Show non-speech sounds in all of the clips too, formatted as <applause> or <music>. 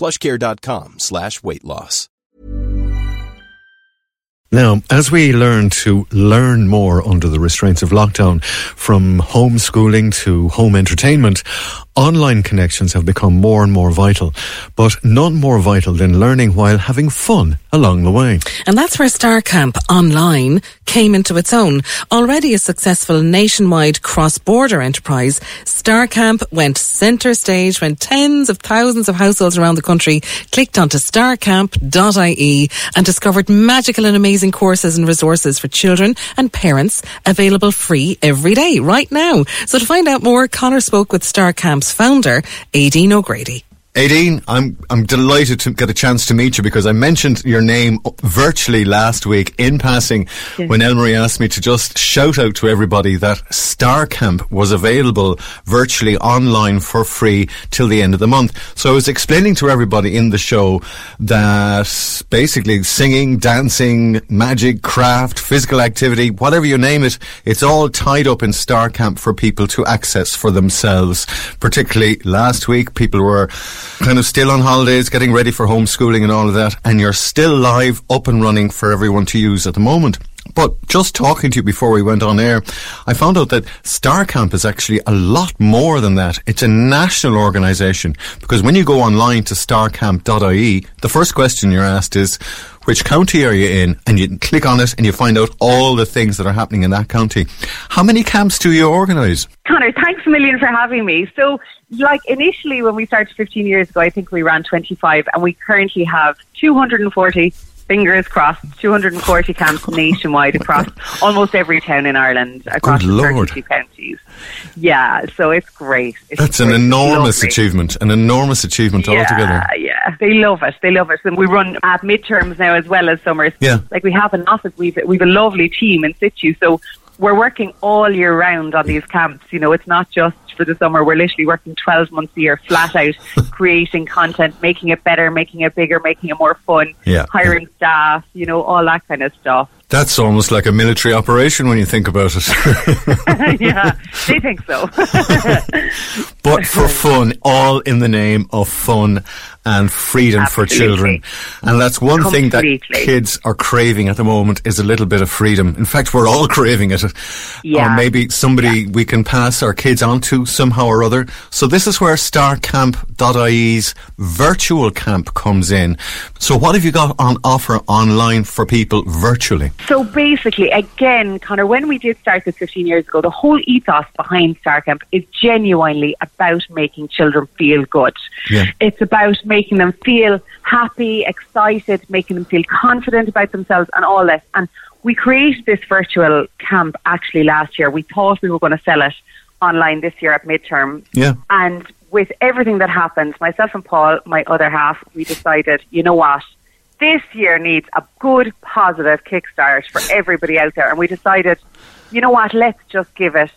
plushcare.com slash weight loss. Now, as we learn to learn more under the restraints of lockdown, from homeschooling to home entertainment, online connections have become more and more vital, but none more vital than learning while having fun along the way. And that's where Starcamp Online came into its own. Already a successful nationwide cross-border enterprise, Starcamp went centre stage when tens of thousands of households around the country clicked onto starcamp.ie and discovered magical and amazing courses and resources for children and parents available free every day, right now. So to find out more, Conor spoke with Starcamp's founder, Aideen O'Grady. Aideen, I'm I'm delighted to get a chance to meet you because I mentioned your name virtually last week in passing yes. when Elmarie asked me to just shout out to everybody that Starcamp was available virtually online for free till the end of the month. So I was explaining to everybody in the show that basically singing, dancing, magic, craft, physical activity, whatever you name it, it's all tied up in Starcamp for people to access for themselves. Particularly last week, people were kind of still on holidays, getting ready for homeschooling and all of that, and you're still live, up and running for everyone to use at the moment. But just talking to you before we went on air, I found out that Starcamp is actually a lot more than that. It's a national organisation because when you go online to starcamp.ie, the first question you're asked is, which county are you in? And you click on it and you find out all the things that are happening in that county. How many camps do you organise? Conor, thanks a million for having me. So, like initially when we started 15 years ago, I think we ran 25 and we currently have 240 fingers crossed, 240 camps nationwide across almost every town in Ireland, across Good 32 counties. Yeah, so it's great. It's That's great. an enormous achievement, an enormous achievement yeah, altogether. Yeah, they love it. They love it. And we run at midterms now as well as summers. Yeah. Like we have an office, we've, we've a lovely team in situ. So we're working all year round on these camps. You know, it's not just for the summer. We're literally working 12 months a year flat out, <laughs> creating content, making it better, making it bigger, making it more fun, yeah. hiring staff, you know, all that kind of stuff. That's almost like a military operation when you think about it. <laughs> yeah, they think so. <laughs> but for fun, all in the name of fun and freedom Absolutely. for children. And that's one Completely. thing that kids are craving at the moment is a little bit of freedom. In fact, we're all <laughs> craving it. Yeah. Or maybe somebody yeah. we can pass our kids on to somehow or other. So this is where starcamp.ie's virtual camp comes in. So what have you got on offer online for people virtually? So basically, again, Conor, when we did start this 15 years ago, the whole ethos behind Starcamp is genuinely about making children feel good. Yeah. It's about making them feel happy, excited, making them feel confident about themselves and all this. And we created this virtual camp actually last year. We thought we were going to sell it online this year at midterm. Yeah. And with everything that happened, myself and Paul, my other half, we decided, you know what? This year needs a good, positive kickstart for everybody out there. And we decided, you know what? Let's just give it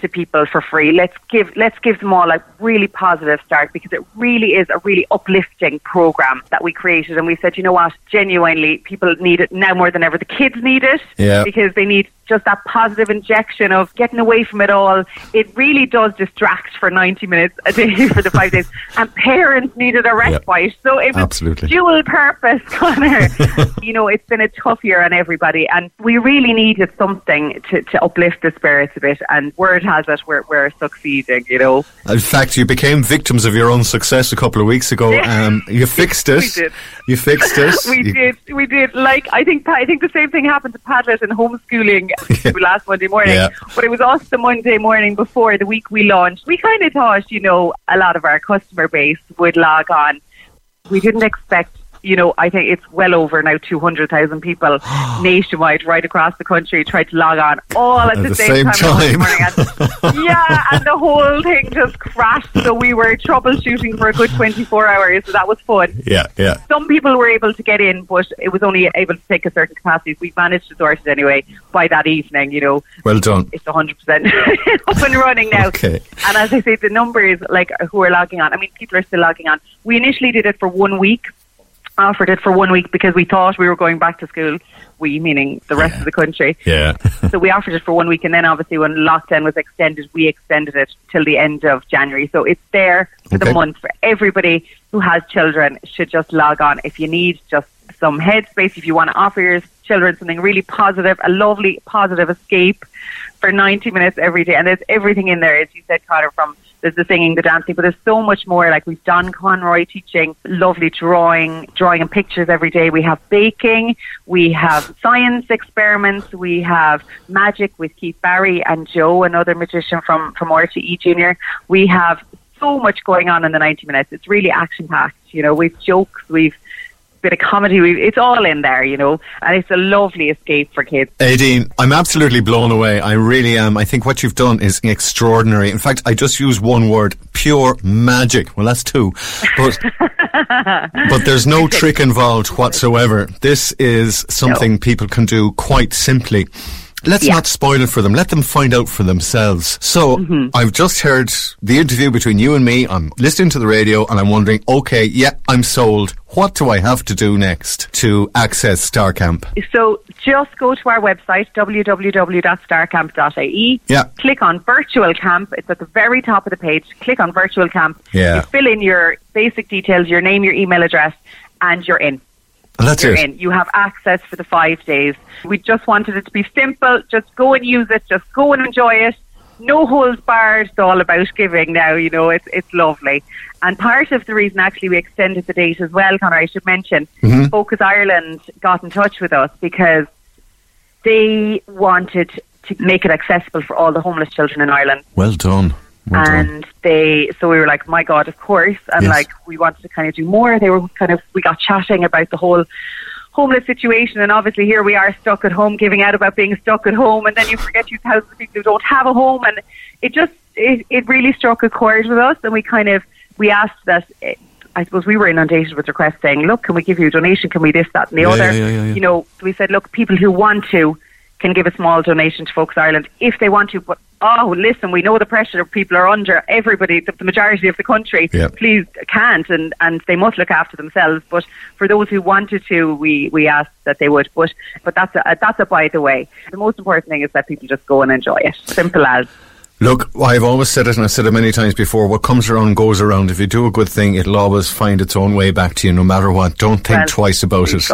to people for free. Let's give let's give them all a really positive start because it really is a really uplifting program that we created and we said, you know what, genuinely people need it now more than ever. The kids need it yeah. because they need just that positive injection of getting away from it all. It really does distract for 90 minutes a day <laughs> for the five days. And parents needed a respite. So it was Absolutely. dual purpose, <laughs> Conor. you know, it's been a tough year on everybody. And we really needed something to, to uplift the spirits a bit. And word has it, we're, we're succeeding, you know. In fact, you became victims of your own success a couple of weeks ago. Um, you <laughs> fixed it. We did. You fixed it. we You- did, we did. Like I think, I think the same thing happened to Padlet in homeschooling <laughs> last Monday morning. Yeah. But it was also the Monday morning before the week we launched. We kind of thought, you know, a lot of our customer base would log on. We didn't expect. You know, I think it's well over now 200,000 people <gasps> nationwide, right across the country, tried to log on all at, At the, the same, same time. time. And- yeah, and the whole thing just crashed. So we were troubleshooting for a good 24 hours. So that was fun Yeah, yeah. some people were able to get in, but it was only able to take a certain capacity. We managed to sort it anyway by that evening. You know, Well done. it's 100% <laughs> up and running now. Okay. And as I say, the numbers like who are logging on. I mean, people are still logging on. We initially did it for one week, offered it for one week because we thought we were going back to school. We meaning the rest of the country. Yeah. <laughs> So we offered it for one week, and then obviously when lockdown was extended, we extended it till the end of January. So it's there for Okay. the month for everybody who has children. Should just log on if you need just some headspace. If you want to offer your children something really positive, a lovely positive escape for 90 minutes every day, and there's everything in there, as you said, Conor, from there's the singing, the dancing, but there's so much more. Like we've Don Conroy teaching lovely drawing, drawing and pictures every day. We have baking, we have science experiments, we have magic with Keith Barry and Joe, another magician from from RTE Junior. We have so much going on in the 90 minutes. It's really action packed. You know, we've jokes, we've bit of comedy. It's all in there, you know, and it's a lovely escape for kids. Aideen, I'm absolutely blown away. I really am. I think what you've done is extraordinary. In fact, I just use one word, pure magic. Well, that's two. But, <laughs> but there's no trick involved whatsoever. This is something people can do quite simply. Let's Yeah. not spoil it for them. Let them find out for themselves. So, Mm-hmm. I've just heard the interview between you and me. I'm listening to the radio and I'm wondering, okay, yeah, I'm sold. What do I have to do next to access Starcamp? So just go to our website, www.starcamp.ie. Yeah. Click on virtual camp. It's at the very top of the page. Click on virtual camp. Yeah. You fill in your basic details, your name, your email address, and you're in. And that's You're it. in. You have access for the five days. We just wanted it to be simple. Just go and use it. Just go and enjoy it. No holds barred. It's all about giving now. You know, it's it's lovely. And part of the reason actually we extended the date as well, Conor, I should mention, mm-hmm. Focus Ireland got in touch with us because they wanted to make it accessible for all the homeless children in Ireland Well done. Well done. and they so we were like my god of course and Yes. like we wanted to kind of do more they were kind of we got chatting about the whole homeless situation and obviously here we are stuck at home giving out about being stuck at home and then you forget you thousands of people who don't have a home and it just it, it really struck a chord with us and we kind of we asked that I suppose we were inundated with requests saying, look, can we give you a donation? Can we this, that, and the Yeah, other? yeah, yeah. You know, we said, look, people who want to can give a small donation to Focus Ireland if they want to. But oh, listen, we know the pressure people are under. Everybody, the, the majority of the country, Yeah. please can't, and and they must look after themselves. But for those who wanted to, we we asked that they would. But but that's a that's a by the way. The most important thing is that people just go and enjoy it. Simple as. Look, I've always said it, and I've said it many times before. What comes around goes around. If you do a good thing, it'll always find its own way back to you, no matter what. Don't think Well, twice about it.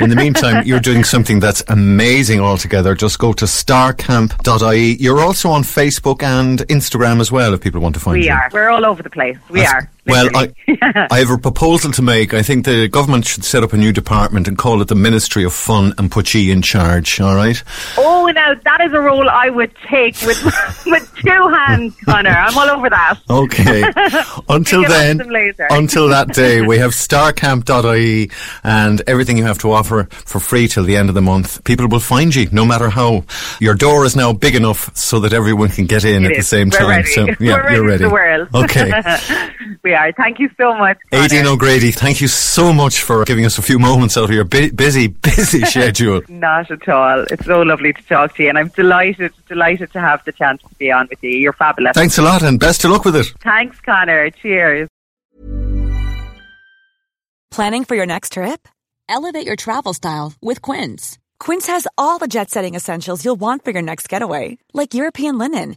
In the <laughs> meantime, you're doing something that's amazing altogether. Just go to starcamp.ie. You're also on Facebook and Instagram as well, if people want to find We you. We are. We're all over the place. We That's- are. Well, I. <laughs> I have a proposal to make. I think the government should set up a new department and call it the Ministry of Fun and put ye in charge, all right? Oh, now that is a role I would take with <laughs> with two hands, Conor. I'm all over that. Okay. <laughs> until Pick it up then, until that day, we have starcamp.ie and everything you have to offer for free till the end of the month. People will find you no matter how. Your door is now big enough so that everyone can get in It at the is. same We're time. ready. So, yeah, We're ready you're for ready. the world. Okay. We are. Thank you so much. Conor. Aideen O'Grady, thank you so much for giving us a few moments out of your bu- busy, <laughs> busy <laughs> schedule. Not at all. It's so lovely to talk to you, and I'm delighted, delighted to have the chance to be on with you. You're fabulous. Thanks a lot and best of luck with it. Thanks, Conor. Cheers. Planning for your next trip? Elevate your travel style with Quince. Quince has all the jet setting essentials you'll want for your next getaway, like European linen,